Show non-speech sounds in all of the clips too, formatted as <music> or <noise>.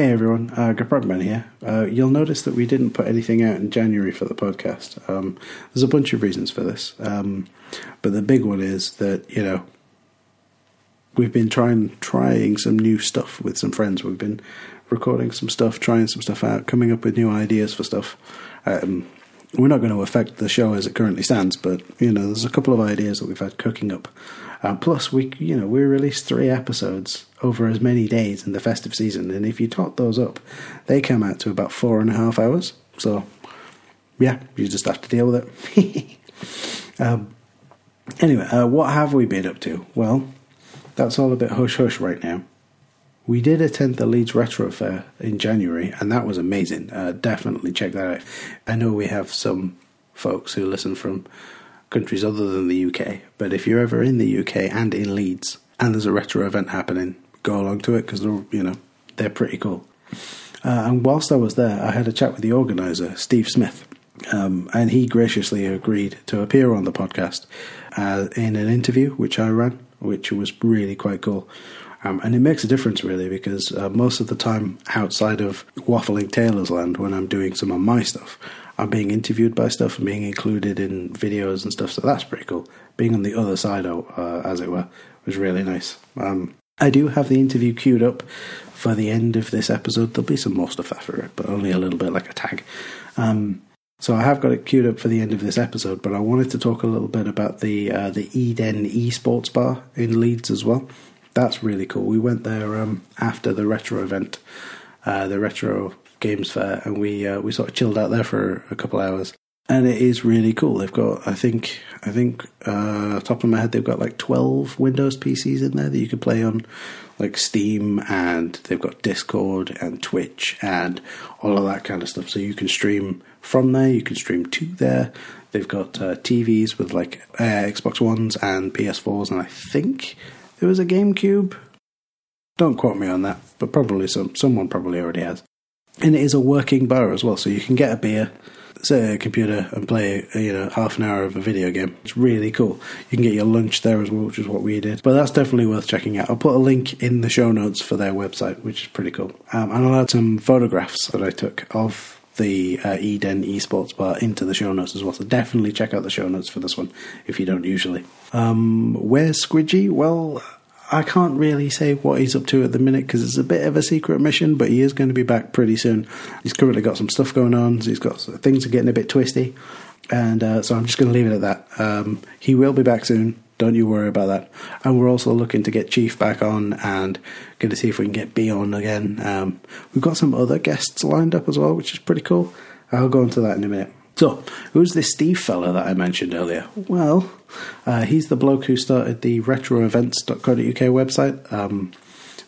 Hey everyone, uh, Gaprogman here. Uh, you'll notice that we didn't put anything out in January for the podcast. Um, there's a bunch of reasons for this, um, but the big one is that you know we've been trying trying some new stuff with some friends. We've been recording some stuff, trying some stuff out, coming up with new ideas for stuff. Um, we're not going to affect the show as it currently stands, but you know, there's a couple of ideas that we've had cooking up. Plus, we you know we released three episodes over as many days in the festive season, and if you tot those up, they come out to about four and a half hours. So, yeah, you just have to deal with it. <laughs> um, anyway, uh, what have we been up to? Well, that's all a bit hush hush right now. We did attend the Leeds Retro Fair in January, and that was amazing. Uh, definitely check that out. I know we have some folks who listen from countries other than the UK. But if you're ever in the UK and in Leeds and there's a retro event happening, go along to it because they're you know they're pretty cool. Uh, and whilst I was there, I had a chat with the organizer, Steve Smith, um, and he graciously agreed to appear on the podcast uh, in an interview which I ran, which was really quite cool. Um, and it makes a difference really because uh, most of the time outside of waffling Taylor's land when I'm doing some of my stuff, I'm being interviewed by stuff and being included in videos and stuff. So that's pretty cool. Being on the other side, uh, as it were, was really nice. Um, I do have the interview queued up for the end of this episode. There'll be some more stuff after it, but only a little bit like a tag. Um, so I have got it queued up for the end of this episode, but I wanted to talk a little bit about the uh, the Eden Esports Bar in Leeds as well. That's really cool. We went there um, after the retro event, uh, the retro games fair, and we uh, we sort of chilled out there for a couple hours. And it is really cool. They've got, I think, I think, uh, top of my head, they've got like twelve Windows PCs in there that you could play on, like Steam, and they've got Discord and Twitch and all of that kind of stuff. So you can stream from there, you can stream to there. They've got uh, TVs with like uh, Xbox Ones and PS4s, and I think there was a GameCube. Don't quote me on that, but probably some someone probably already has and it is a working bar as well, so you can get a beer, set a computer, and play you know half an hour of a video game. It's really cool. You can get your lunch there as well, which is what we did. But that's definitely worth checking out. I'll put a link in the show notes for their website, which is pretty cool. Um, and I'll add some photographs that I took of the uh, Eden Esports Bar into the show notes as well. So definitely check out the show notes for this one if you don't usually. Um, where's Squidgy? Well, I can't really say what he's up to at the minute because it's a bit of a secret mission, but he is going to be back pretty soon. He's currently got some stuff going on. He's got things are getting a bit twisty, and uh, so I'm just going to leave it at that. Um, he will be back soon. Don't you worry about that. And we're also looking to get Chief back on and going to see if we can get B on again. Um, we've got some other guests lined up as well, which is pretty cool. I'll go into that in a minute. So, who's this Steve fella that I mentioned earlier? Well, uh, he's the bloke who started the retroevents.co.uk website. Um,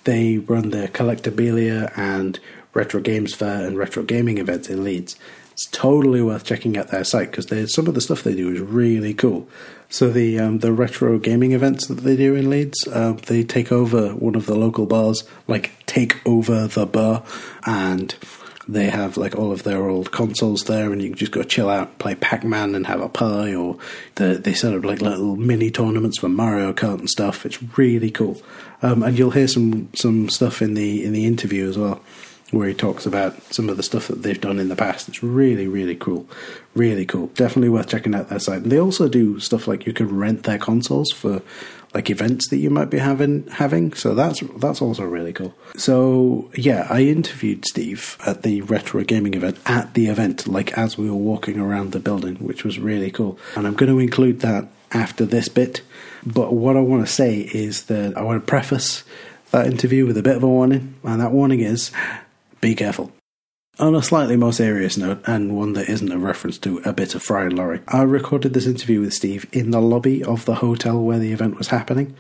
they run the collectabilia and retro games fair and retro gaming events in Leeds. It's totally worth checking out their site because some of the stuff they do is really cool. So the um, the retro gaming events that they do in Leeds, uh, they take over one of the local bars, like take over the bar, and they have like all of their old consoles there, and you can just go chill out, play Pac Man, and have a pie. Or the, they set up like little mini tournaments for Mario Kart and stuff. It's really cool, um, and you'll hear some some stuff in the in the interview as well, where he talks about some of the stuff that they've done in the past. It's really really cool, really cool. Definitely worth checking out their site. And they also do stuff like you can rent their consoles for like events that you might be having having. So that's that's also really cool. So yeah, I interviewed Steve at the retro gaming event at the event, like as we were walking around the building, which was really cool. And I'm going to include that after this bit. But what I want to say is that I want to preface that interview with a bit of a warning, and that warning is be careful. On a slightly more serious note, and one that isn't a reference to a bit of Fry and Laurie, I recorded this interview with Steve in the lobby of the hotel where the event was happening.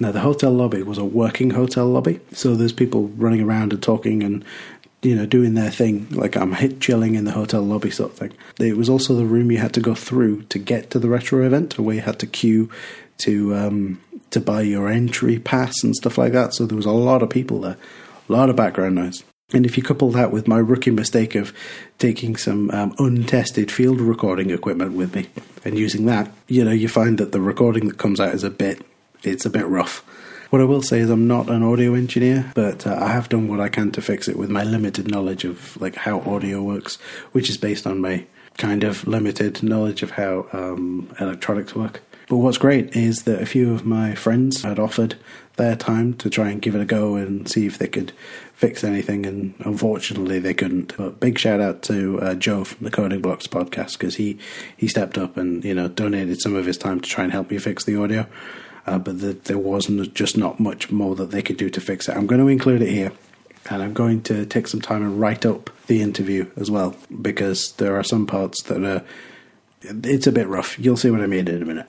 Now, the hotel lobby was a working hotel lobby, so there's people running around and talking and you know, doing their thing, like I'm hit chilling in the hotel lobby sort of thing. It was also the room you had to go through to get to the retro event, where you had to queue to um, to buy your entry pass and stuff like that. So there was a lot of people there, a lot of background noise. And if you couple that with my rookie mistake of taking some um, untested field recording equipment with me and using that, you know, you find that the recording that comes out is a bit, it's a bit rough. What I will say is I'm not an audio engineer, but uh, I have done what I can to fix it with my limited knowledge of like how audio works, which is based on my kind of limited knowledge of how um, electronics work. But what's great is that a few of my friends had offered their time to try and give it a go and see if they could fix anything, and unfortunately they couldn't. But big shout out to uh, Joe from the Coding Blocks podcast because he he stepped up and you know donated some of his time to try and help me fix the audio. Uh, but the, there wasn't just not much more that they could do to fix it. I'm going to include it here, and I'm going to take some time and write up the interview as well because there are some parts that are it's a bit rough. You'll see what I mean in a minute.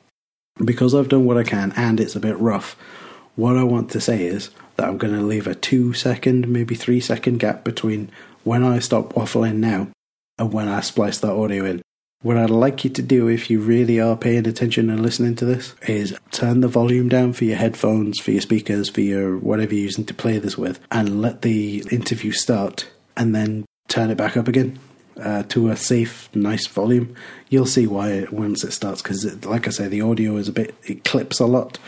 Because I've done what I can and it's a bit rough. What I want to say is that I'm going to leave a two second, maybe three second gap between when I stop waffling now and when I splice that audio in. What I'd like you to do, if you really are paying attention and listening to this, is turn the volume down for your headphones, for your speakers, for your whatever you're using to play this with, and let the interview start, and then turn it back up again uh, to a safe, nice volume. You'll see why once it starts, because like I say, the audio is a bit, it clips a lot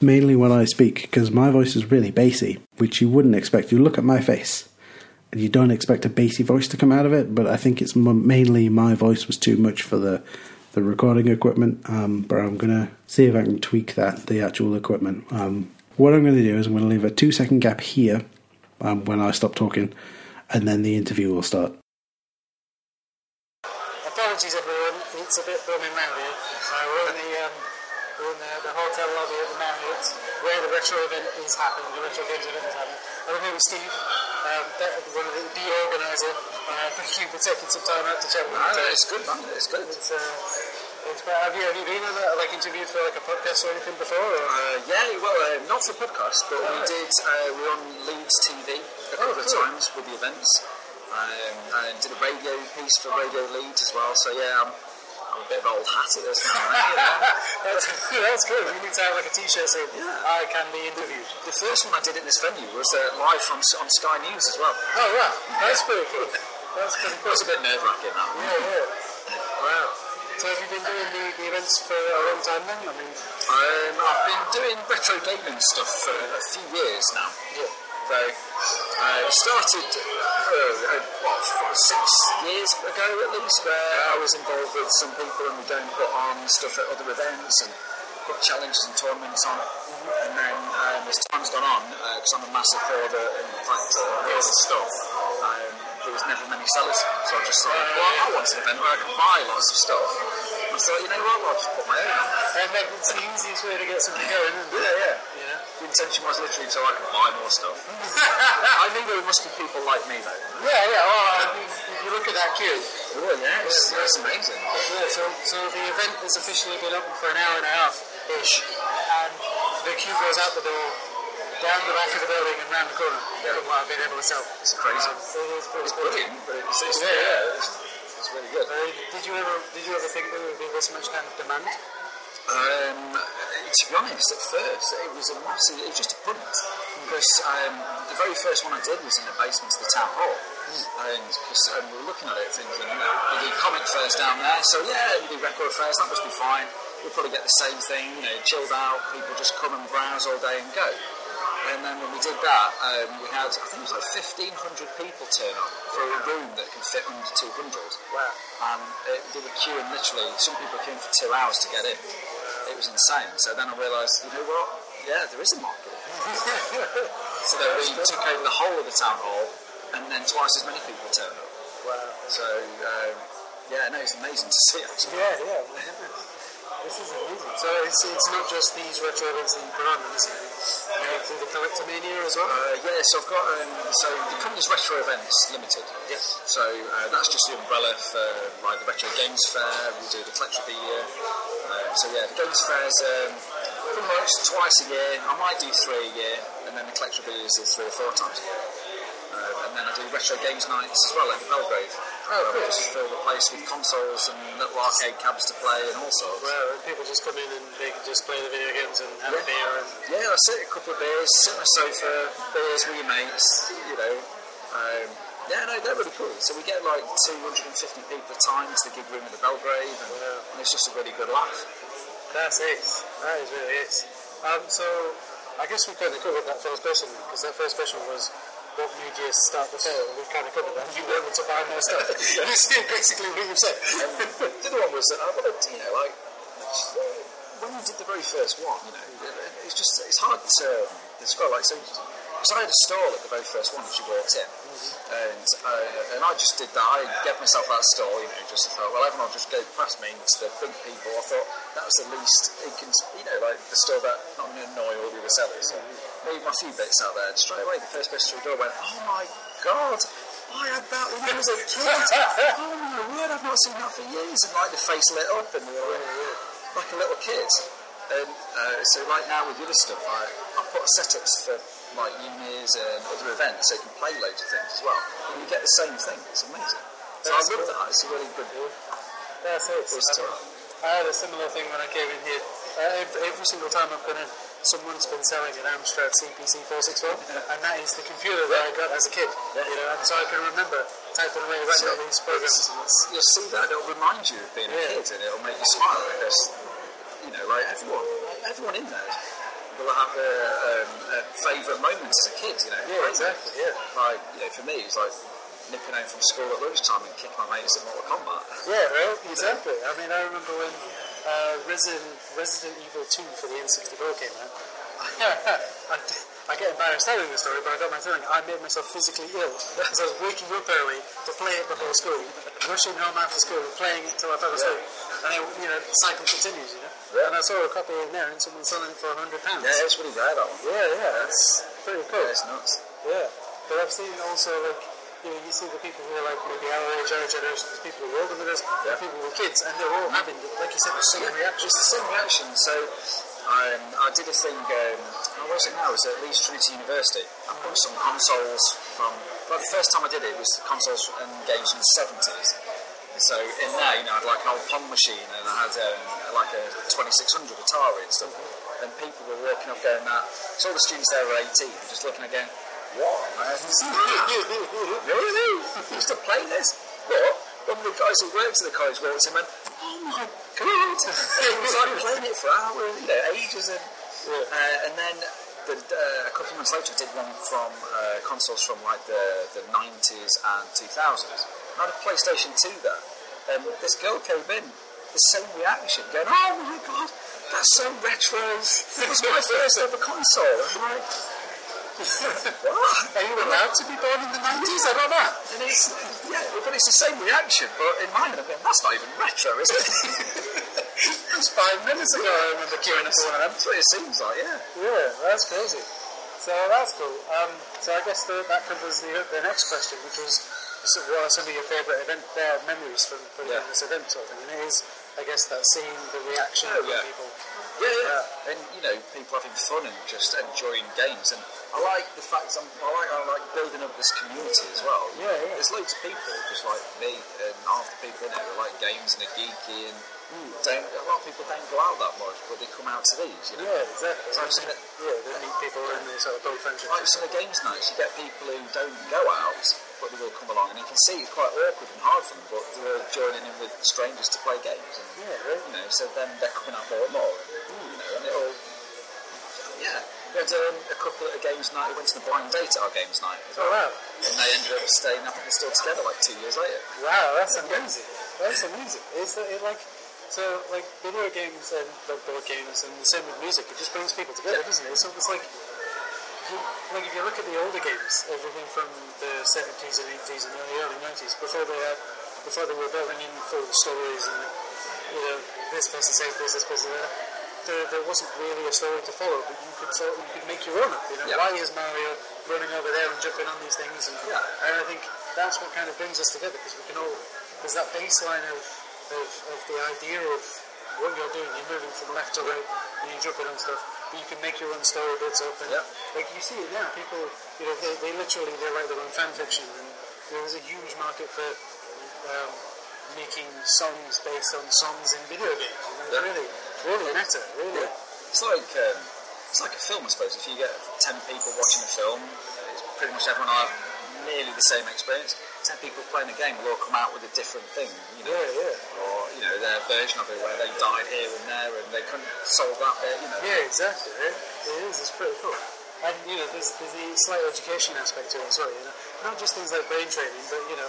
mainly when I speak because my voice is really bassy, which you wouldn't expect. You look at my face and you don't expect a bassy voice to come out of it, but I think it's mainly my voice was too much for the the recording equipment. Um, but I'm gonna see if I can tweak that the actual equipment. Um, what I'm going to do is I'm going to leave a two second gap here um, when I stop talking, and then the interview will start. Apologies, everyone. It's a bit booming round here. So we're in the um, we're in the, the hotel lobby where the retro event is happening, the retro games event is happening. I'm here with Steve, um, one of the, the organizer. Uh, thank you for taking some time out to chat with me. No, it's good, man. It's good. It's, uh, it's. Have you, have you been on like interviewed for like a podcast or anything before? Or? Uh, yeah, well, uh, not for a podcast, but we did. Uh, we were on Leeds TV a couple Oh, of cool. times with the events, um, and did a radio piece for Radio Leeds as well. So yeah, I'm, I'm a bit of an old hat at this now. right? that's, that's good. You need to have like a t-shirt saying, yeah. I can be interviewed. the first one I did in this venue was uh, live from on Sky News as well. Oh, wow. That's pretty cool. That's pretty It cool. was a bit nerve wracking that. one. Yeah, yeah. Wow. So have you been doing the, the events for a long time then? I mean, Um, I've been doing retro gaming stuff for a few years now. yeah. So, uh, started, uh, uh, what, five, six years ago at least, where I was involved with some people and we don't put on stuff at other events and put challenges and tournaments on. And then um, as time's gone on, because I'm a massive hoarder and collector of all the stuff, um, there was never many sellers. So I just thought, well, I want an event where I can buy lots of stuff. And I thought, you know what, I'll just put my own on. And the easiest way to get something going, isn't it? Yeah, yeah. Intention was literally so I could buy more stuff. <laughs> I knew there must be people like me though. Yeah, yeah. Well, I mean, you look at that queue. Oh yeah, it's, it's amazing. Yeah, so, so the event has officially been open for an hour and a half ish, and the queue goes out the door, down the back of the building, and round the corner. Yeah. From what I've been able to tell. It's crazy. Um, it is pretty It's brilliant, but it's, it's, Yeah, yeah. it's, it's really good. Uh, did you ever did you ever think there would be this much kind of demand? Um, to be honest, at first it was a massive, it was just a punt because um, the very first one I did was in the basement of the town hall, and because um, we were looking at it thinking, we do comic fairs down there, so yeah, we do record fairs, that must be fine. We'll probably get the same thing, you know, chilled out, people just come and browse all day and go. And then when we did that, um, we had, I think it was like 1,500 people turn up for a room that can fit under 200. Wow. And it, they were queuing literally, some people came for two hours to get in. It was insane. So then I realised, you know what? Yeah, there is a market. <laughs> so then we took over the whole of the town hall, and then twice as many people turned up. Wow. So um, yeah, no, it's amazing to see actually. Yeah, yeah. This is amazing. So it's, it's not just these retro events that you put on, is it? You do the Collector Mania as well? Uh, yeah, so I've got um, so the company's Retro Events Limited. Yes. So uh, that's just the umbrella for like the Retro Games Fair. We do the Collector of the Year. So yeah, the Games Fair's um, pretty much twice a year. I might do three a year, and then the Collector of the Year is three or four times a year. Uh, and then I do Retro Games Nights as well in Belgrave. Oh, where we cool. just fill the place with consoles and little arcade cabs to play and all sorts. Well, and people just come in and they can just play the video games and have a beer and Yeah, that's it. A couple of beers, sit on a sofa, beers with your mates, you know. Um, yeah, no, they're really cool. So we get like 250 people a time to the gig room at the Belgrave, and, and it's just a really good laugh. That's it. That is really it. Um, so, I guess we kind of covered that first question because that first question was what made you start the and we've kind of covered that. You wanted to buy more stuff. <laughs> That's basically what you said. the other one was that I wanted, you know, like when you did the very first one, you know, it's just it's hard to describe. Like so, so I had a stall at the very first one which you walked in, and uh, and I just did that. I gave myself that stall, you know, just thought, well, everyone just go past me to the big people. I thought that was the least, you know, like the store that not going to annoy all the other sellers. So made my few bits out there. And straight away, the first person through the door went, oh my god. I had that when I was a kid. oh my word, I've not seen that for years. And like the face lit up and they were like, like a little kid. And uh, so right now with the other stuff, I, I put setups for like unis and other events so you can play loads of things as well. And you get the same thing. It's amazing. So I love cool. that. It's a really good That's it. was I, to I had a similar thing when I came in here. Uh, every, every single time I've been in, someone's been selling an Amstrad CPC 464, and that is the computer that I got as a kid. You know, and so I can remember typing away writing all these programs. It's, You'll see that, it'll remind you of being a kid and it'll make you smile because, you know, like everyone, everyone in there will have a, um, a favourite moment as a kid, you know. Yeah, exactly, yeah. Like, you know, for me, it's like nipping home from school at lunchtime and kicking my mates in Mortal Kombat. yeah, right, exactly. I mean, I remember when uh, Resident, Resident Evil 2 for the N64 came out. <laughs> I, I get embarrassed telling the story, but I got my feeling I made myself physically ill <laughs> because I was waking up early to play it before school, rushing home after school, playing it until I fell asleep. And then, you know, the cycle continues, you know. Yeah. And I saw a copy in there and someone selling it for £100. Yeah, it's really rare, that one. yeah, yeah, it's pretty cool. Yeah, it's nuts. Yeah, but I've seen also like you know you see the people who are like maybe our age, our generation, there's people who are older than us, Yeah. and people with kids, and they're all having like you said the same reaction. Just the same reaction. So um, I did a thing. Um, where was it now? It was at Leeds Trinity University. I bought some consoles from. Well, the first time I did it was consoles and games from the seventies. So in there, you know, I had like an old Pong machine, and I had um, like a 2600 Atari and stuff. And people were walking up, going that. So all the students there were 18, just looking again. What? I haven't seen that. Used to play this. But one of the guys who worked at the college walked in and Oh my god! <laughs> it was like playing it for hours, you know, ages. And, uh, and then the, uh, a couple of months later, I did one from uh, consoles from like the, the 90s and 2000s. I had a PlayStation 2 there. And this girl came in, the same reaction, going, Oh my god, that's so retro. It was my first ever console. I'm like, what? Are you allowed to be born in the nineties? I don't know. And it's, yeah, but it's the same reaction, but in mine, I'm going, that's not even retro, is it? <laughs> It was five minutes ago. I remember queuing up for one of them. that's what it seems like, yeah. Yeah, that's crazy. So that's cool. Um, so I guess the, that covers the, the next question, which was so what are some of your favourite event uh, memories from, from Yeah. this event sort of thing? And it is, I guess, that seeing the reaction Oh, from yeah. people. Yeah, yeah. And, you know, people having fun and just enjoying games. And I like the fact, I'm, I, like, I like building up this community as well. Yeah, yeah. There's loads of people, just like me, and half the people in it who like games and are geeky and hmm. don't, a lot of people don't go out that much, but they come out to these, you know. Yeah, exactly. So I've seen it, Yeah, they meet people and they sort of build friendships. like some of the games nights, you get people who don't go out, but they will come along, and you can see it's quite awkward and hard for them, but they're joining in with strangers to play games, and Yeah, right. you know, so then they're coming out more and more, yeah. We had um, a couple of games night. We went to the blind date at our games night, as Oh wow. and they ended up staying. I think they're still together like two years later. Wow, that's amazing. That's amazing. Is that it like so like video games and like board games and the same with music, it just brings people together, doesn't it? So it's like you, like if you look at the older games, everything from the seventies and eighties and the early nineties, before they had before they were building in full stories and you know, this person says this, this person that there, there wasn't really a story to follow, but you could follow, you could make your own up. You know, Yeah. why is Mario running over there and jumping on these things? And, Yeah. and I think that's what kind of brings us together because we can all there's that baseline of, of, of the idea of what you're doing. You're moving from left to right and you're jumping on stuff. But you can make your own story bits up and Yeah. like you see it now. People, you know, they, they literally they write their own fan fiction and there's a huge market for um, making songs based on songs in video games. You know, Yeah. really, really meta. Really. It's like um, it's like a film, I suppose. If you get ten people watching a film, it's pretty much everyone will have nearly the same experience. Ten people playing a game will all come out with a different thing, you know, Yeah, yeah. or you know their version of it where they died here and there and they couldn't solve that bit, you know. Yeah, exactly. It, it is. It's pretty cool. And you know, there's, there's the slight education aspect to it as well. You know, not just things like brain training, but you know,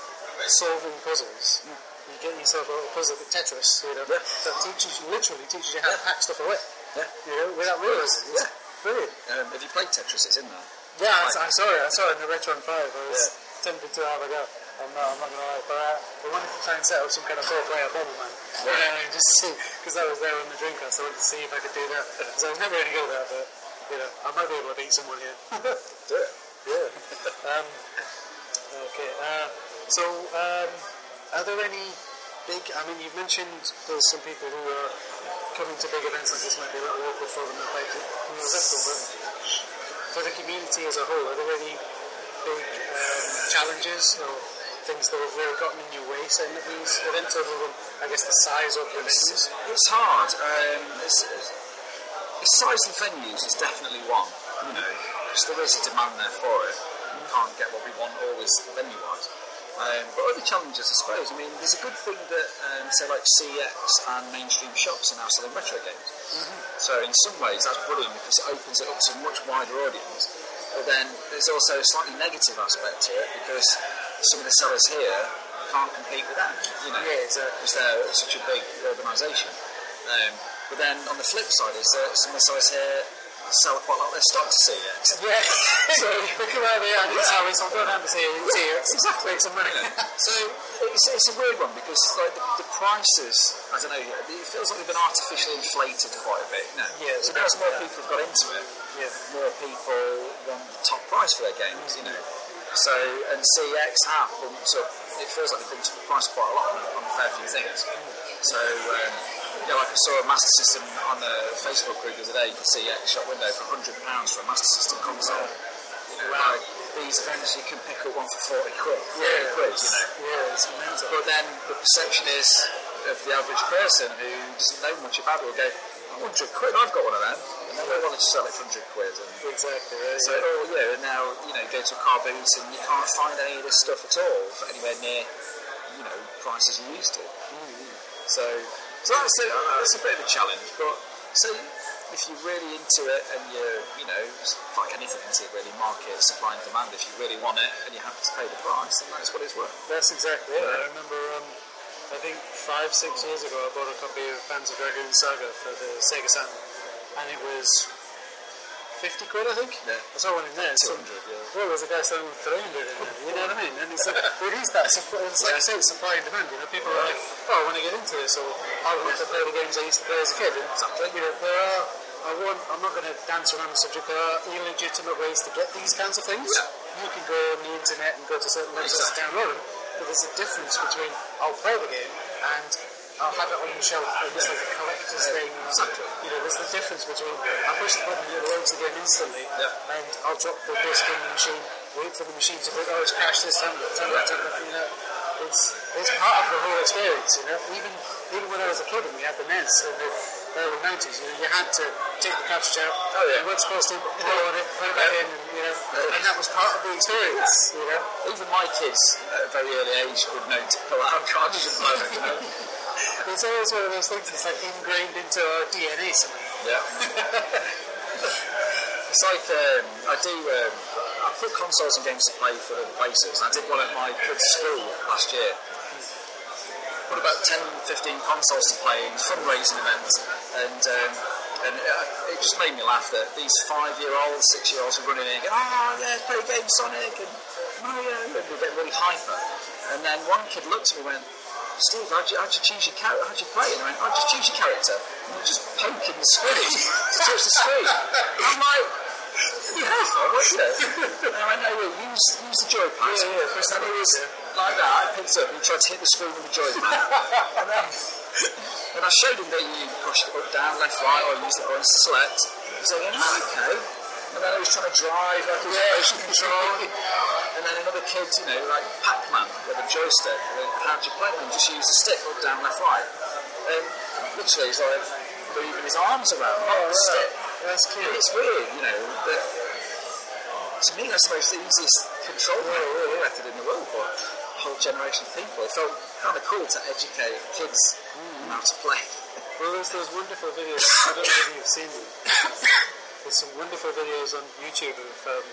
solving puzzles. You get yourself a little puzzle with Tetris. You know, Yeah. that teaches you literally teaches you how to pack stuff away. Yeah. You know, without realizing. Yeah. Brilliant. Um, have you played Tetris? It's in there. Yeah, I, I saw it. I saw it in the Retron Five. I was tempted to have a go. I'm not, I'm not gonna lie, but uh, I wanted to try and set up some kind of four-player Bomberman. Yeah. And just see because I was there on the Dreamcast. I wanted to see if I could do that. So I was never any good at that, but you know, I might be able to beat someone here. <laughs> Do it. yeah. Um, okay. Uh, so, um, are there any big? I mean, you've mentioned there's some people who are coming to big events like this might be a little awkward for them to play you know, Bristol, but for the community as a whole, are there any big um, challenges or things that have really gotten in your way setting up these events, other than I guess the size of the venues? It's hard. Um, it's, it's, the size of venues is definitely one, you know, because there is a demand there for it. We can't get what we want always the venue-wise. Um, but other challenges, I suppose. I mean, there's a good thing that, um, say, like CEX and mainstream shops are now selling retro games. So in some ways, that's brilliant because it opens it up to a much wider audience. But then there's also a slightly negative aspect to it because some of the sellers here can't compete with them. You know, Yeah, exactly. because they're such a big organisation. Um, but then on the flip side is that some of the sellers here sell quite a lot of their stock to CEX. Yeah. so we come over here and it's how it's all going down to see it. See it. Exactly. Make some money. <laughs> So it's, it's a weird one because like the, the prices, I don't know, it feels like they've been artificially inflated quite a bit. No. Yeah, So as more yeah. people have got into it, Yeah. more people want the top price for their games. You know. So and CEX have bumped up. It feels like they've bumped up the price quite a lot on, on a fair few things. So. Um, yeah, like I saw a Master System on the Facebook group the other day. You could see X shop window for hundred pounds for a Master System console. You know, Wow. like these events you can pick up one for forty quid. 40 Yeah, quid. it's, You know. yeah, it's mental. But then the perception is of the average person who doesn't know much about it will go, 100 quid, I've got one of them. And then they wanted to sell it for 100 quid. And Exactly. Right? so, oh yeah, and now, you know, go to a car booth and you can't find any of this stuff at all for anywhere near, you know, prices you used to. Mm-hmm. So, so that's a, that's a bit of a challenge. But so if you're really into it and you're, you know, like anything into it, really, market, supply and demand, if you really want it and you're happy to pay the price, then that's what it's worth. That's exactly it. I remember, um, I think five, six years ago, I bought a copy of Panzer Dragoon Saga for the Sega Saturn, and it was 50 quid, I think. Yeah. I saw one in there. Some, 200, yeah. Well, there's a guy selling 300 in there, you know what I mean? And it's, <laughs> it is that, supply, it's like I say, it's supply and demand, you know, people are like, oh, I want to get into this, or I want to play the games I used to play as a kid. And, Exactly. You know, there are, I won't, I'm not going to dance around the subject, there are illegitimate ways to get these kinds of things. Yeah. You can go on the internet and go to certain websites Exactly. to download them, but there's a difference between I'll play the game and I'll have it on the shelf and it's like a collector's thing. Exactly. You know, there's the difference between I push the button and it loads game instantly, Yeah. and I'll drop the disc in the machine, wait for the machine to put, oh, it's crashed this time, time, time, time, you know. It's, it's part of the whole experience, you know. Even even when I was a kid and we had the NES in the early 90s, you know, you had to take the cartridge out, Oh, yeah. you weren't supposed to blow on it, put it back in, and, you know, and that was part of the experience, you know. Even my kids at a very early age would know to pull out cartridge and blow it, you know? <laughs> It's always one of those things that's like ingrained into our DNA somehow. Yeah. <laughs> it's like um, I do. Um, I put consoles and games to play for other places. I did one at my kids' school last year. Put about 10, 15 consoles to play in fundraising events, and um, and uh, it just made me laugh that these five-year-olds, six-year-olds were running in and going, "Oh yeah, play game Sonic," and "Oh yeah," and we get really hyper. And then one kid looked at me and went. Steve, how'd you, how'd you choose your character? How'd you play it? And I went, I just choose your character. And just poke in the screen to touch the screen. I'm like, be careful, what's it? And I went, no, well, use, use the joypad. Yeah, yeah, and it was like that. I picked up and tried to hit the screen with the joypad. and then when I showed him that you pushed it up, down, left, right, or use the buttons to select, he was like, oh, okay. And then I was trying to drive, like, yeah, motion control. And then another kid, you know, like Pac-Man with a joystick. And how'd you play them? Just use the stick, up, down, left, right. And literally, he's like moving his arms around, not the oh, stick. That's cute. It's weird, you know, that to me, that's the most easiest control method in the world. But a whole generation of people, it felt kind of cool to educate kids on how to play. Well, there's those wonderful videos. I don't know if you've seen them. <coughs> <coughs> <coughs> There's some wonderful videos on YouTube of um,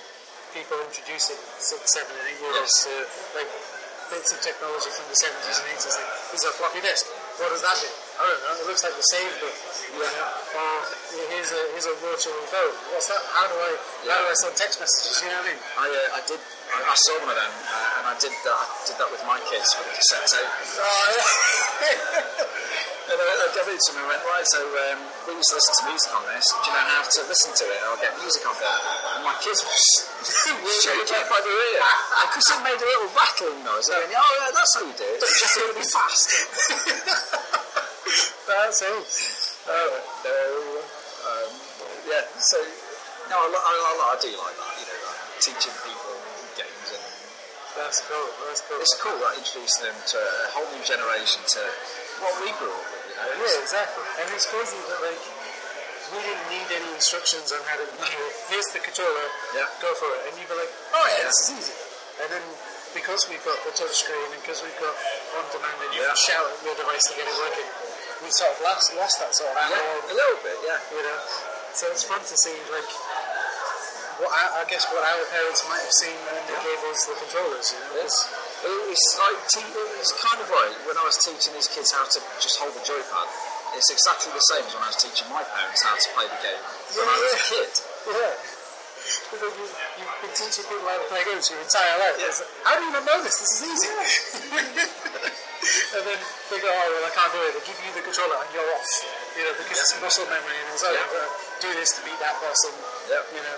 people introducing six, seven, and eight year olds to like bits of technology from the 70s and 80s. Like, this is a floppy disk. What does that do? I don't know. It looks like the save. You know? Or yeah, here's a here's a virtual phone. What's that? How do I how do I send text messages? You know what I mean? I, uh, I did. I, I saw one of them, uh, and I did that. I did that with my kids with a cassette tape. <laughs> And I, I gave it to them and went, right, so um, we used to listen to music on this. Do you know how to listen to it I'll get music off it? And my kids were shaking by the ear. Because it made a little rattling noise. They went, oh, yeah, that's how you do it. Just really <laughs> fast. <laughs> That's it. Uh, no, um, yeah, so, no, I, I, I, I do like that, you know, like teaching people games and That's cool. That's cool. it's cool like introducing them to a whole new generation to what we grew up with. Yeah, exactly. And it's crazy that like we didn't need any instructions on how to. You <laughs> know, here's the controller. Yeah. Go for it. And you'd be like, oh yeah, Yeah. this is easy. And then because we've got the touch screen and because we've got on demand and you Yeah. can shout at your device to get it working, we sort of lost lost that sort of Yeah, a little bit, yeah. You know. So it's fun to see like. What I, I guess what our parents might have seen when they gave us the controllers, you know. It's like te- it's kind of like when I was teaching these kids how to just hold the joypad. It's exactly the same as when I was teaching my parents how to play the game when I was a kid. Yeah. Because you, you've been teaching people how to play games your entire life. Yeah. Like, how do you not know this? This is easy. <laughs> and then they go, oh, well, I can't do it. They give you the controller and you're off. You know, because it's muscle memory and it's like, Yeah. To do this to beat that person. Yep. You know,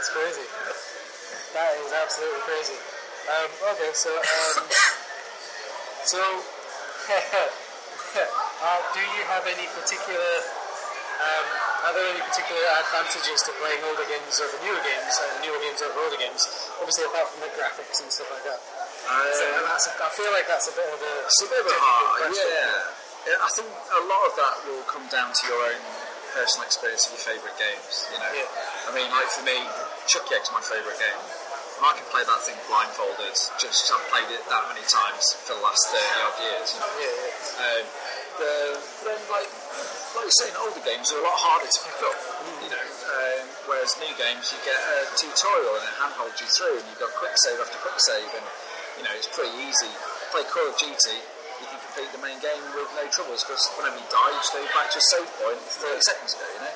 it's crazy. That is absolutely crazy. Um, okay, so, um, so, <laughs> uh, do you have any particular um, are there any particular advantages to playing older games over newer games and newer games over older games? Obviously, apart from the graphics and stuff like that. So Um, that's a, I feel like that's a bit of a. It's a bit of a hard, question. yeah. I think a lot of that will come down to your own personal experience of your favourite games. You know, Yeah. I mean, like for me, Chuckie Egg's my favourite game. I can play that thing blindfolded. Just I've played it that many times for the last thirty odd years. You know? Yeah, yeah. Um, the, then, like, like you're saying, older games are a lot harder to pick up. You know, um, whereas new games, you get a tutorial and it handholds you through, and you've got quick save after quick save, and you know it's pretty easy. Play Call of Duty, you can complete the main game with no troubles because whenever you die, you just go back to a save point 30 seconds ago. You know.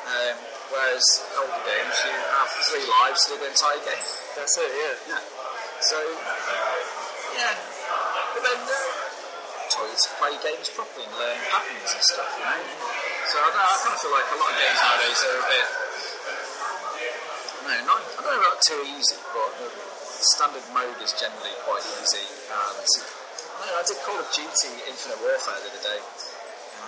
Um, whereas older games, you have three lives to do the entire game. <laughs> That's it. Yeah. Yeah. So, yeah. But then, uh, taught you to play games properly and learn patterns and stuff, you know? So I, don't I kind of feel like a lot of games nowadays are a bit. No, not, I don't know about too easy, but the standard mode is generally quite easy. And I, know, I did Call of Duty Infinite Warfare the other day,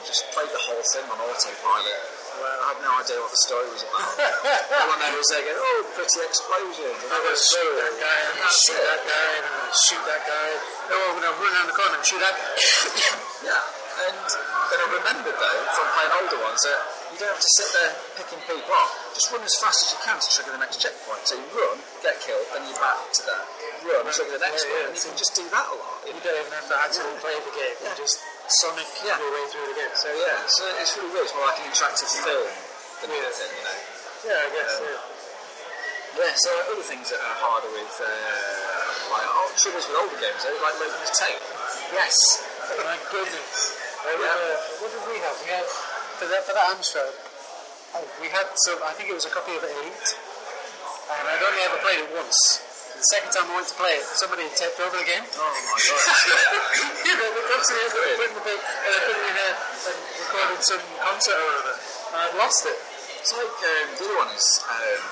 just played the whole thing on autopilot. Well, I had no idea what the story was about. All I know was they go, oh, pretty explosion. And I'm gonna was shoot that guy, I'm shoot it. that guy, and shoot that guy. No, I'm gonna run around the corner and shoot that guy. <coughs> Yeah, and then I remembered though from playing older ones that you don't have to sit there picking people off. Just run as fast as you can to trigger the next checkpoint. So you run, get killed, then you're back to there. Run, trigger the next Yeah, yeah, one, and you can just do that a lot. you don't even have to actually play the game. You just sonic Yeah. your way through the game. So yeah, so it's really weird. It's more like an interactive film than anything, you know. yeah, I guess. Um, yeah. Yeah, so other things that are harder with, uh, like, oh, triggers with older games, though, like loading the tape. Yes. My goodness. I Yeah. remember, what did we have? We had for that for that Amstrad. Oh, we had some. I think it was a copy of Elite, and I'd only ever played it once. The second time I went to play it, somebody had taped over the game. Oh my god. <laughs> you know, they come to me and they put in the big, and they put it in there and recorded some concert or whatever. And I'd lost it. It's like um, the other one is um,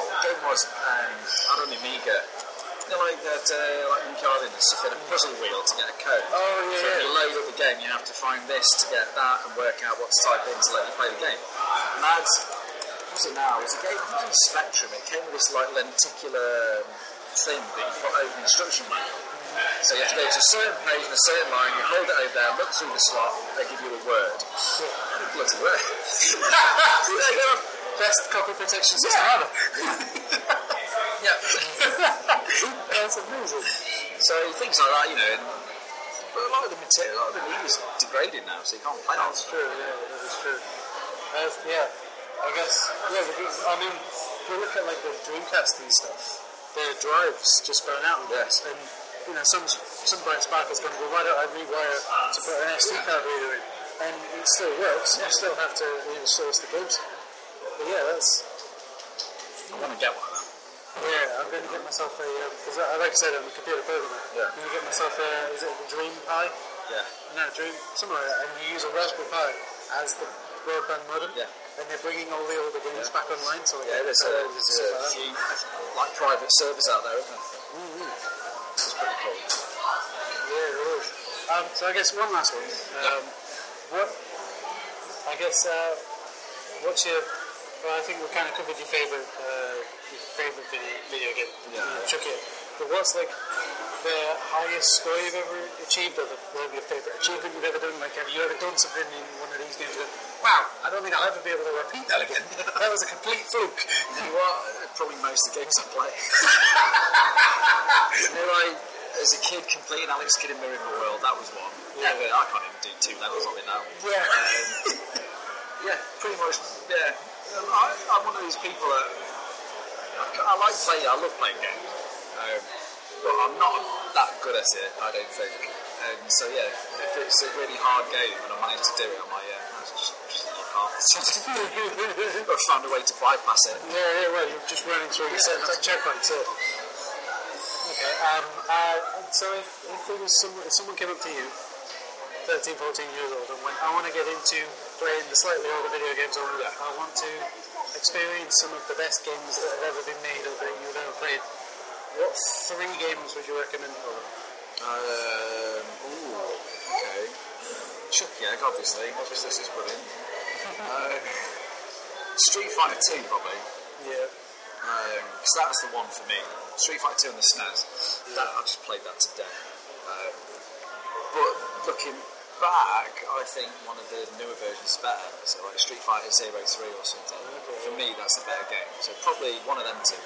what game was um, out on Amiga. You know, like that, uh, like Monkey Island and stuff. You had a puzzle wheel to get a code. Oh, yeah, So yeah. you load up the game, you have to find this to get that and work out what to type in to let you play the game. And that's what's it now? It's a game called Spectrum. It came with this like lenticular um, thing that you put over the instruction manual. So you have to go to a certain page in a certain line, you hold it over there, look through the slot, they give you a word. What a bloody word. there you go. Best copy protection system Yeah. ever. <laughs> Yeah. That's amazing. so things like that, you know. And, but a lot of the material, a lot of the media is degraded now, so you can't play That's that. true, yeah, that is true. Uh, yeah, I guess, yeah, because, I mean, if we look at like the Dreamcast and stuff, their drives just burn out. on Yes. this. And, you know, some, some bright spark is going to go, why don't I rewire to put an SD card reader in? And it still works, you still have to source the games. But yeah, that's, I want to get one of them. yeah, I'm going to get myself a, um, because I like I said, I'm a computer programmer. Yeah. I'm going to get myself a, is it the Dream Pi? Yeah. No, Dream, something like that. And you use a Raspberry Pi as the broadband modem. Yeah. And they're bringing all the older games back online. So Yeah, there's a, there's a stuff like few like private servers out there, isn't there? It's pretty cool. Yeah, there is. Um, so I guess one last one. Um, what? I guess uh, what's your? Well, I think we kind of covered your favorite uh, your favorite video, video game. Yeah. Chuck it. What's like the highest score you've ever achieved, or the, or your favorite achievement you've ever done? Like, have you ever done something in one of these games? That, wow, I don't think I'll ever be able to repeat that again. <laughs> that was a complete fluke. You are probably most of the games I play. <laughs> you know, like as a kid completing Alex Kidd in Miracle World, that was one. Yeah. I can't even do two levels of it now. Yeah. Um, yeah, pretty much. Yeah, I, I'm one of these people that I, I like playing. I love playing games, um, but I'm not that good at it. I don't think. And so yeah, if it's a really hard game and I manage to do it, I'm like, yeah, that's just, just. I've <laughs> found a way to bypass it. Yeah, yeah, well, you're just running through your set of checkpoints. Yeah. Okay. Um, uh, so if, if there was someone, if someone came up to you, 13, 14 years old, and went, I want to get into playing the slightly older video games, or I want to experience some of the best games that have ever been made or that you've ever played, what three games would you recommend for them? Um, ooh, okay. Chuckie Egg, obviously. Obviously, this is brilliant. uh, Street Fighter 2, probably. Yeah. Because that's the one for me. Street Fighter 2 on the SNES. That, I just played that to death. Um, but looking back, I think one of the newer versions is better. So like Street Fighter Zero 3 or something. For me, that's a better game. So probably one of them two.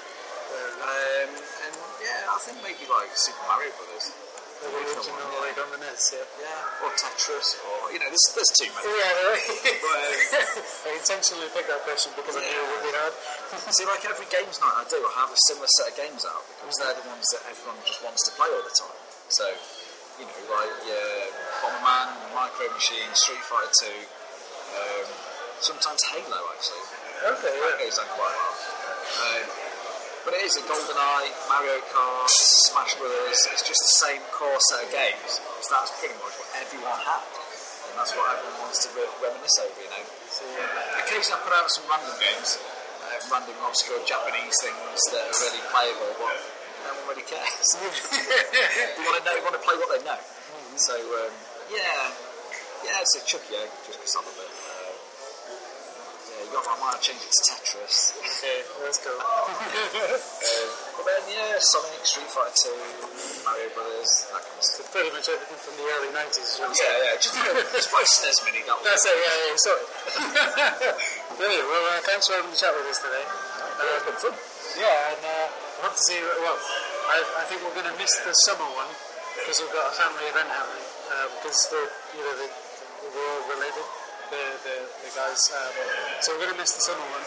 Um, and yeah, I think maybe like Super Mario Brothers. The original, yeah. like on the NES, yeah. Yeah, or Tetris, or you know, there's, there's too many. Yeah, <laughs> But, um, <laughs> I intentionally picked that question because I knew it would be hard. <laughs> See, like every games night I do, I have a similar set of games out because they're the ones that everyone just wants to play all the time. So, you know, like yeah, Bomberman, Micro Machine, Street Fighter 2, um, sometimes Halo actually. Okay, That yeah. goes down quite well. Um, but it is a GoldenEye, Mario Kart, Smash Brothers. It's just the same core set of games. Because that's pretty much what everyone had, and that's what everyone wants to re- reminisce over. You know. So, yeah. Occasionally, I put out some random games, uh, random obscure Japanese things that are really playable, but no one really cares. you want to know, you want to play what they know. So um, yeah, yeah, it's a Chuckie Egg just because I love it. Uh, got. I might change it to Tetris. Okay, let's go. Um, but then yeah, Sonic, Street Fighter 2, Mario Brothers, that kind of stuff. Pretty much everything from the early 90s. is what Yeah, saying. yeah, just just play SNES Mini. That That's it, yeah, yeah, sorry. <laughs> Brilliant. Well, uh, thanks for having a chat with us today. yeah, it's been fun. Yeah, and uh, I hope to see you. Well, I, I think we're going to miss the summer one because we've got a family event happening. Uh, because they're, you know, they, we're all related, the, the, the guys. Um, so we're going to miss the summer one.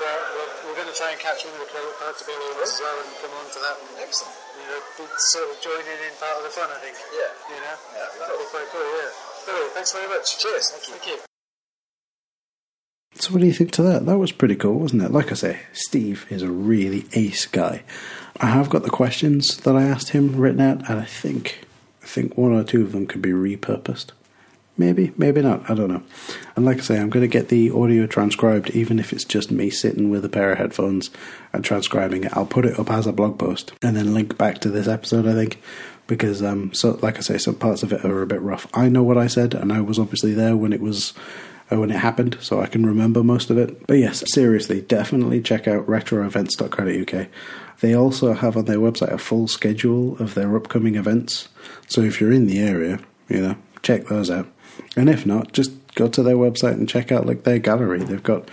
But we're, we're going to try and catch one of the collectibility ones as well and come on to that. And, Excellent. you know, be sort of joining in part of the fun, I think. Yeah. You know? Yeah, That'd be quite cool, yeah. Brilliant. Thanks very much. Cheers. Thank you. Thank you. So, what do you think to that? That was pretty cool, wasn't it? Like I say, Steve is a really ace guy. I have got the questions that I asked him written out, and I think, I think one or two of them could be repurposed. Maybe, maybe not. I don't know. And like I say, I'm going to get the audio transcribed, even if it's just me sitting with a pair of headphones and transcribing it. I'll put it up as a blog post and then link back to this episode. I think because, um, so like I say, some parts of it are a bit rough. I know what I said, and I was obviously there when it was uh, when it happened, so I can remember most of it. But yes, seriously, definitely check out retroevents.co.uk. They also have on their website a full schedule of their upcoming events. So if you're in the area, you know, check those out. And if not, just go to their website and check out like their gallery. They've got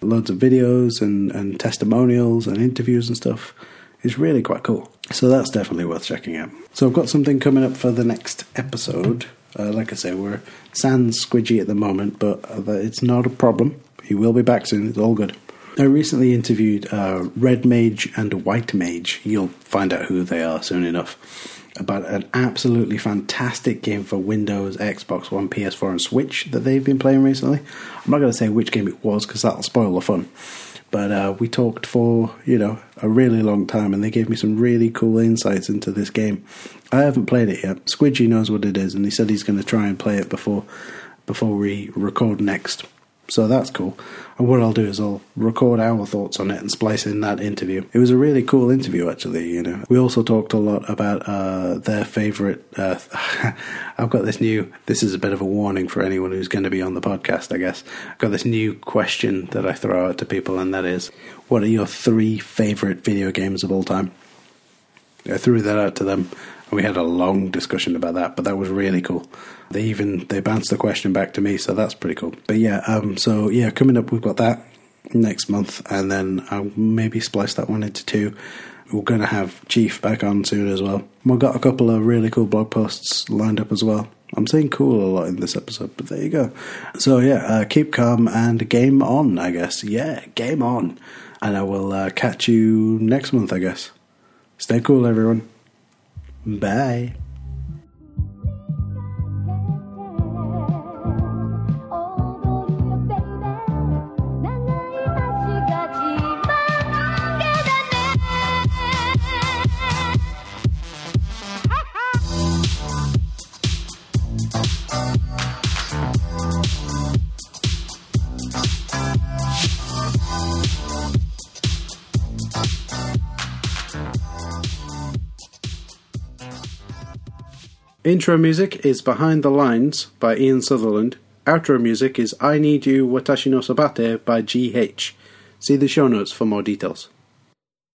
loads of videos and, and testimonials and interviews and stuff. It's really quite cool. So that's definitely worth checking out. So I've got something coming up for the next episode. Uh, like I say, we're sans squidgy at the moment, but uh, it's not a problem. He will be back soon. It's all good. I recently interviewed a Red Mage and a White Mage. You'll find out who they are soon enough. About an absolutely fantastic game for Windows, Xbox One, PS4, and Switch that they've been playing recently. I'm not going to say which game it was because that'll spoil the fun. But uh, we talked for you know a really long time, and they gave me some really cool insights into this game. I haven't played it yet. Squidgy knows what it is, and he said he's going to try and play it before before we record next. So that's cool. And what I'll do is I'll record our thoughts on it and splice in that interview. It was a really cool interview, actually. You know, we also talked a lot about uh, their favorite. Uh, <laughs> I've got this new. This is a bit of a warning for anyone who's going to be on the podcast. I guess I've got this new question that I throw out to people, and that is, what are your three favorite video games of all time? I threw that out to them, and we had a long discussion about that. But that was really cool. They even they bounced the question back to me, so that's pretty cool. But yeah, um, so yeah, coming up we've got that next month, and then I'll maybe splice that one into two. We're going to have Chief back on soon as well. We've got a couple of really cool blog posts lined up as well. I'm saying cool a lot in this episode, but there you go. So yeah, uh, keep calm and game on, I guess. Yeah, game on. And I will uh, catch you next month, I guess. Stay cool, everyone. Bye. Intro music is Behind the Lines by Ian Sutherland. Outro music is I Need You Watashi no Sabate by GH. See the show notes for more details.